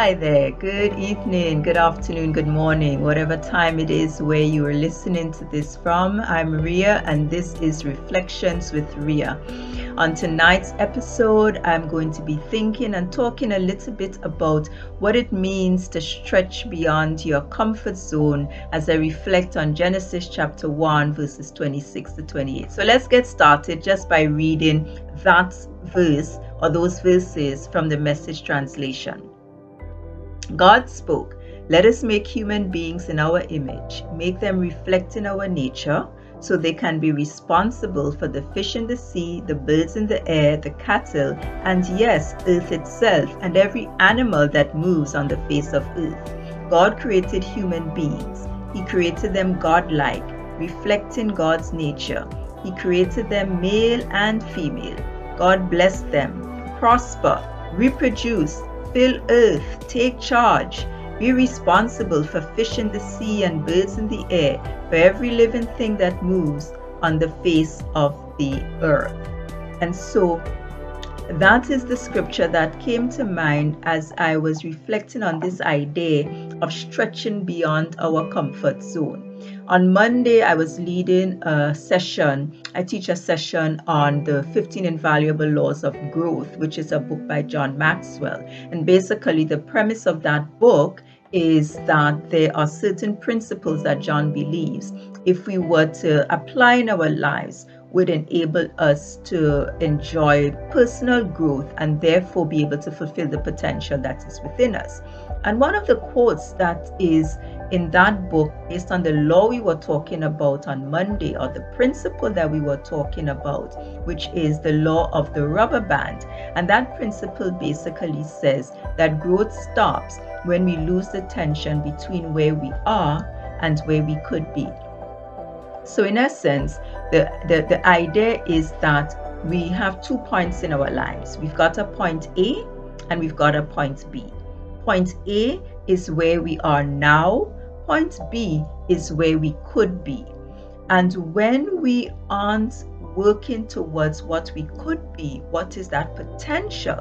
Hi there. Good evening, good afternoon, good morning, whatever time it is where you are listening to this from. I'm Ria, and this is Reflections with Ria. On tonight's episode, I'm going to be thinking and talking a little bit about what it means to stretch beyond your comfort zone as I reflect on Genesis chapter 1, verses 26 to 28. So let's get started just by reading that verse or those verses from the message translation. God spoke, Let us make human beings in our image, make them reflecting our nature, so they can be responsible for the fish in the sea, the birds in the air, the cattle, and yes, earth itself, and every animal that moves on the face of earth. God created human beings. He created them godlike, reflecting God's nature. He created them male and female. God blessed them. Prosper, reproduce, fill earth, take charge, be responsible for fish in the sea and birds in the air, for every living thing that moves on the face of the earth. And so that is the scripture that came to mind as I was reflecting on this idea of stretching beyond our comfort zone. On Monday, I was leading a session. I teach a session on the 15 Invaluable Laws of Growth, which is a book by John Maxwell. And basically, the premise of that book is that there are certain principles that John believes if we were to apply in our lives would enable us to enjoy personal growth and therefore be able to fulfill the potential that is within us. And one of the quotes that is in that book, based on the law we were talking about on Monday, or the principle that we were talking about, which is the law of the rubber band. And that principle basically says that growth stops when we lose the tension between where we are and where we could be. So, in essence, the, the, the idea is that we have two points in our lives. We've got a point A and we've got a point B. Point A is where we are now, point B is where we could be. And when we aren't working towards what we could be, what is that potential?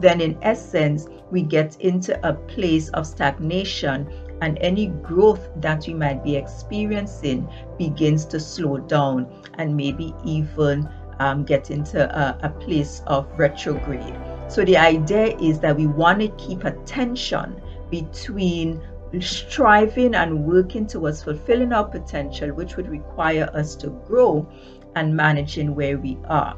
Then, in essence, we get into a place of stagnation, and any growth that we might be experiencing begins to slow down and maybe even um, get into a, a place of retrograde. So the idea is that we want to keep a tension between striving and working towards fulfilling our potential, which would require us to grow and managing where we are.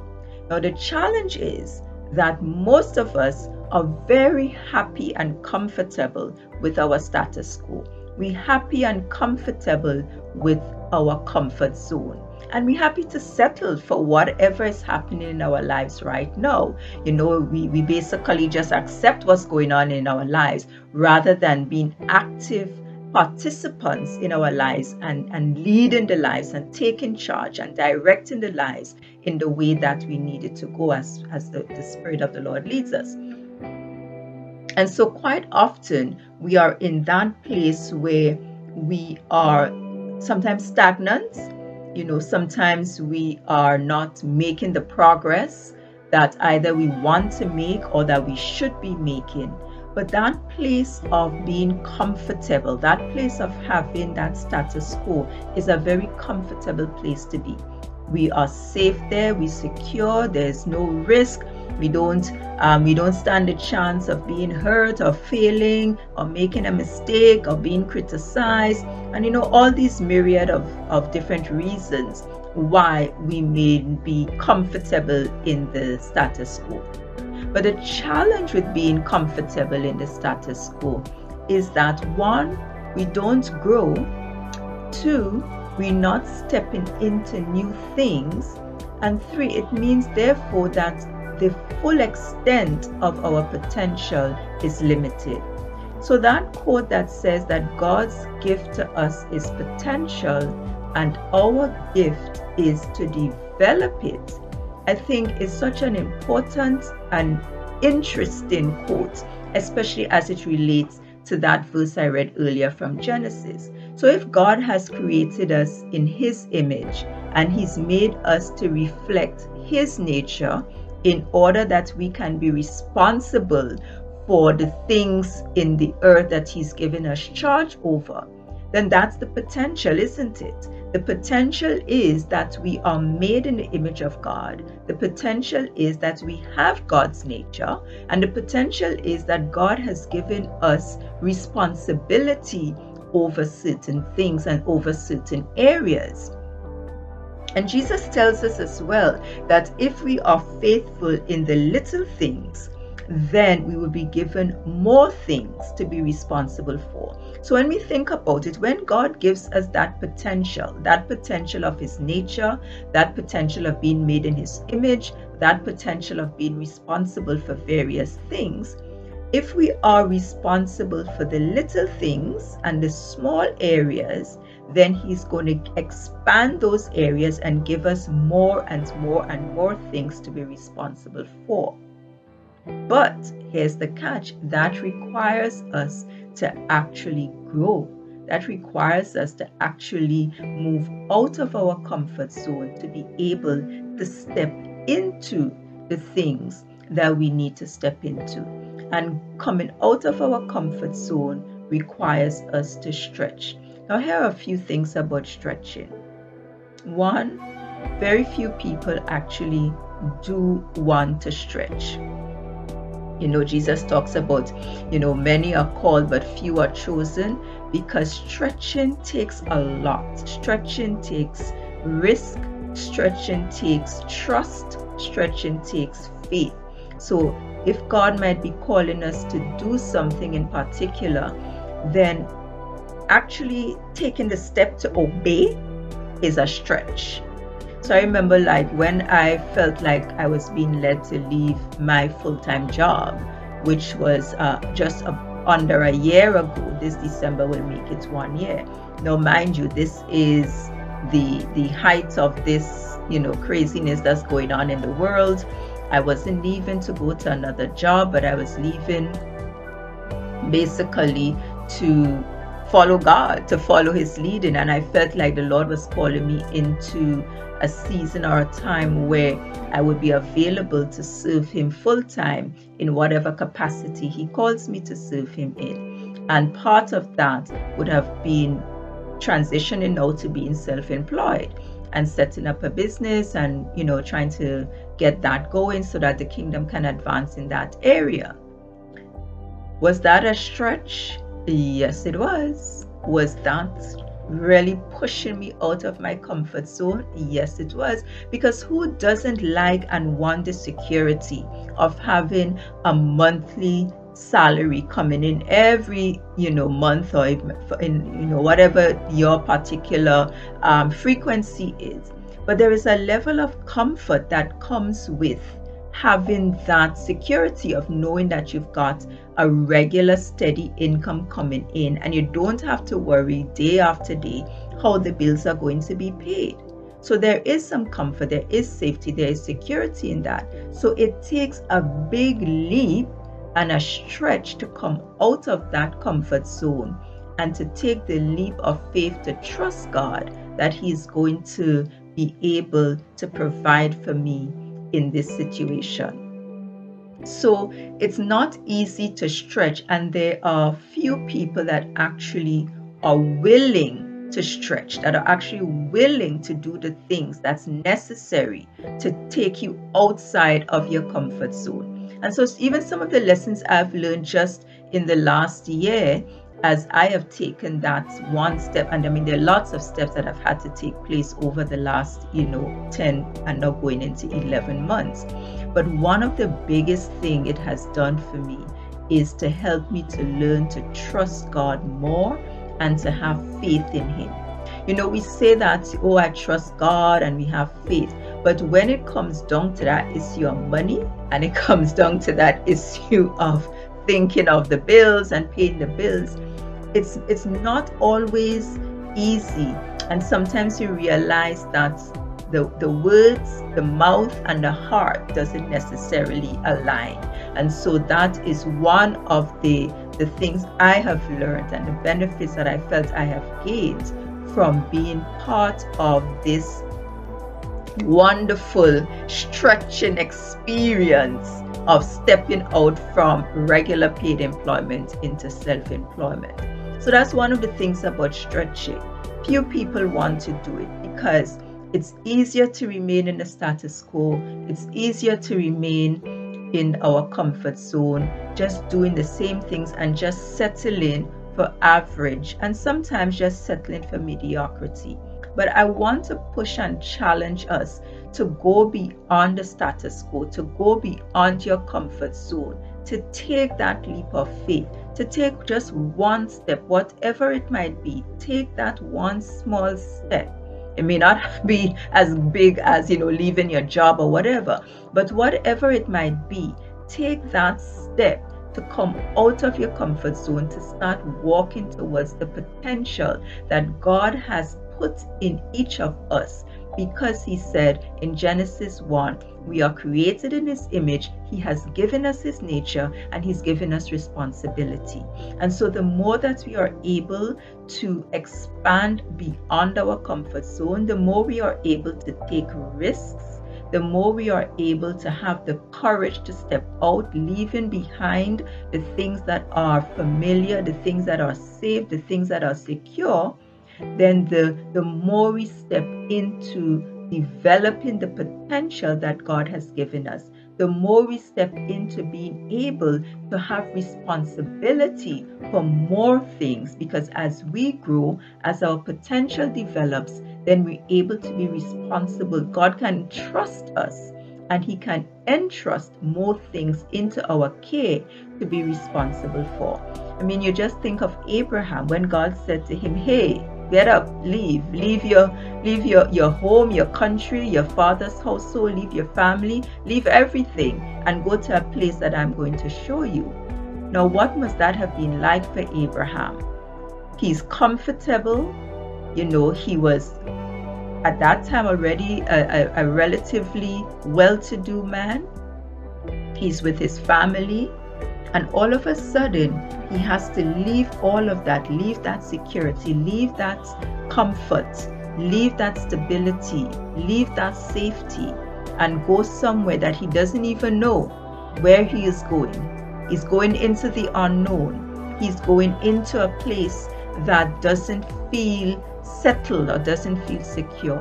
Now, the challenge is that most of us are very happy and comfortable with our status quo. We're happy and comfortable with our comfort zone and we're happy to settle for whatever is happening in our lives right now. You know, we, we basically just accept what's going on in our lives rather than being active participants in our lives and, and leading the lives and taking charge and directing the lives in the way that we need it to go as, as the, the Spirit of the Lord leads us. And so, quite often, we are in that place where we are sometimes stagnant you know, sometimes we are not making the progress that either we want to make or that we should be making. But that place of being comfortable, that place of having that status quo is a very comfortable place to be. We are safe there, we secure, there's no risk, we don't um, we don't stand a chance of being hurt or failing or making a mistake or being criticized. And you know all these myriad of, of different reasons why we may be comfortable in the status quo. But the challenge with being comfortable in the status quo is that one we don't grow. Two we're not stepping into new things. And three it means therefore that the full extent of our potential is limited. So, that quote that says that God's gift to us is potential and our gift is to develop it, I think is such an important and interesting quote, especially as it relates to that verse I read earlier from Genesis. So, if God has created us in His image and He's made us to reflect His nature, in order that we can be responsible for the things in the earth that He's given us charge over, then that's the potential, isn't it? The potential is that we are made in the image of God. The potential is that we have God's nature. And the potential is that God has given us responsibility over certain things and over certain areas. And Jesus tells us as well that if we are faithful in the little things, then we will be given more things to be responsible for. So when we think about it, when God gives us that potential, that potential of His nature, that potential of being made in His image, that potential of being responsible for various things, if we are responsible for the little things and the small areas, then He's going to expand those areas and give us more and more and more things to be responsible for. But here's the catch that requires us to actually grow. That requires us to actually move out of our comfort zone to be able to step into the things that we need to step into. And coming out of our comfort zone requires us to stretch. Now, here are a few things about stretching. One, very few people actually do want to stretch. You know, Jesus talks about, you know, many are called, but few are chosen because stretching takes a lot. Stretching takes risk, stretching takes trust, stretching takes faith. So, if God might be calling us to do something in particular, then actually taking the step to obey is a stretch. So I remember like when I felt like I was being led to leave my full-time job, which was uh, just a, under a year ago. This December will make it one year. Now, mind you, this is the the height of this you know craziness that's going on in the world. I wasn't leaving to go to another job, but I was leaving basically to follow God, to follow His leading. And I felt like the Lord was calling me into a season or a time where I would be available to serve Him full time in whatever capacity He calls me to serve Him in. And part of that would have been transitioning now to being self employed and setting up a business and, you know, trying to get that going so that the kingdom can advance in that area. Was that a stretch? Yes, it was. Was that really pushing me out of my comfort zone? Yes, it was. Because who doesn't like and want the security of having a monthly salary coming in every you know month or in you know whatever your particular um, frequency is but there is a level of comfort that comes with having that security of knowing that you've got a regular steady income coming in and you don't have to worry day after day how the bills are going to be paid. So there is some comfort, there is safety, there is security in that. So it takes a big leap and a stretch to come out of that comfort zone and to take the leap of faith to trust God that He's going to be able to provide for me in this situation. So it's not easy to stretch, and there are few people that actually are willing to stretch, that are actually willing to do the things that's necessary to take you outside of your comfort zone. And so, even some of the lessons I've learned just in the last year as I have taken that one step, and I mean, there are lots of steps that have had to take place over the last, you know, 10 and now going into 11 months. But one of the biggest thing it has done for me is to help me to learn to trust God more and to have faith in Him. You know, we say that, oh, I trust God and we have faith. But when it comes down to that issue of money and it comes down to that issue of thinking of the bills and paying the bills, it's it's not always easy. And sometimes you realize that the, the words, the mouth, and the heart doesn't necessarily align. And so that is one of the the things I have learned and the benefits that I felt I have gained from being part of this wonderful stretching experience of stepping out from regular paid employment into self employment. So that's one of the things about stretching. Few people want to do it because it's easier to remain in the status quo, it's easier to remain in our comfort zone, just doing the same things and just settling for average and sometimes just settling for mediocrity. But I want to push and challenge us to go beyond the status quo, to go beyond your comfort zone, to take that leap of faith, to take just one step, whatever it might be. Take that one small step. It may not be as big as, you know, leaving your job or whatever, but whatever it might be, take that step to come out of your comfort zone to start walking towards the potential that God has put in each of us because he said in Genesis 1, we are created in his image, he has given us his nature, and he's given us responsibility. And so, the more that we are able to expand beyond our comfort zone, the more we are able to take risks, the more we are able to have the courage to step out, leaving behind the things that are familiar, the things that are safe, the things that are secure then the, the more we step into developing the potential that God has given us, the more we step into being able to have responsibility for more things. Because as we grow, as our potential develops, then we're able to be responsible. God can trust us and He can entrust more things into our care to be responsible for. I mean, you just think of Abraham when God said to him, Hey, get up leave. Leave your leave your your home your country your father's household leave your family leave everything and go to a place that i'm going to show you. Now what must that have been like for abraham? He's comfortable. You know he was at that time already a, a, a relatively well-to-do man. He's with his family and all of a sudden, he has to leave all of that, leave that security, leave that comfort, leave that stability, leave that safety, and go somewhere that he doesn't even know where he is going. He's going into the unknown. He's going into a place that doesn't feel settled or doesn't feel secure.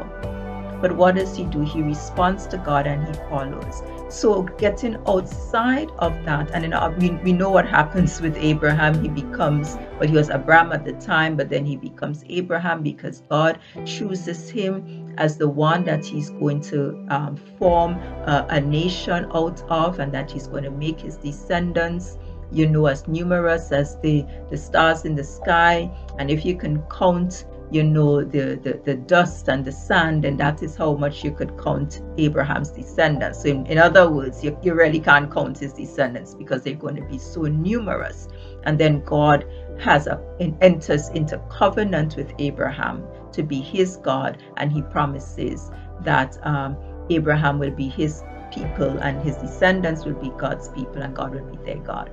But what does he do? He responds to God and he follows. So getting outside of that, and then we, we know what happens with Abraham. He becomes, well, he was Abram at the time, but then he becomes Abraham because God chooses him as the one that he's going to um, form a nation out of, and that he's going to make his descendants you know as numerous as the the stars in the sky and if you can count you know the, the, the dust and the sand and that is how much you could count abraham's descendants. So in, in other words you, you really can't count his descendants because they're going to be so numerous. And then god has a enters into covenant with abraham to be his god and he promises that um, abraham will be his people and his descendants will be god's people and god will be their god.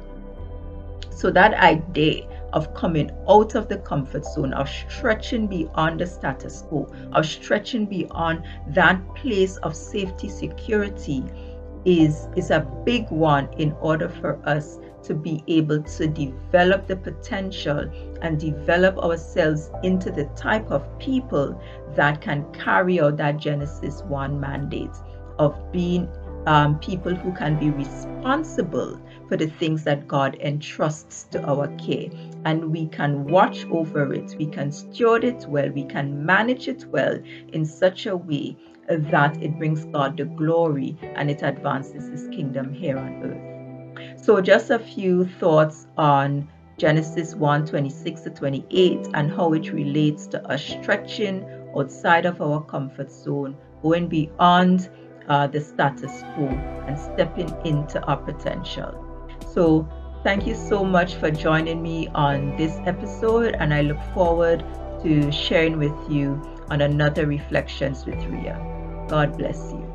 So that idea of coming out of the comfort zone, of stretching beyond the status quo, of stretching beyond that place of safety, security is, is a big one in order for us to be able to develop the potential and develop ourselves into the type of people that can carry out that Genesis 1 mandate of being um, people who can be responsible for the things that God entrusts to our care. And we can watch over it, we can steward it well, we can manage it well in such a way that it brings God the glory and it advances His kingdom here on earth. So, just a few thoughts on Genesis 1 26 to 28 and how it relates to us stretching outside of our comfort zone, going beyond uh, the status quo and stepping into our potential. So, thank you so much for joining me on this episode, and I look forward to sharing with you on another Reflections with Ria. God bless you.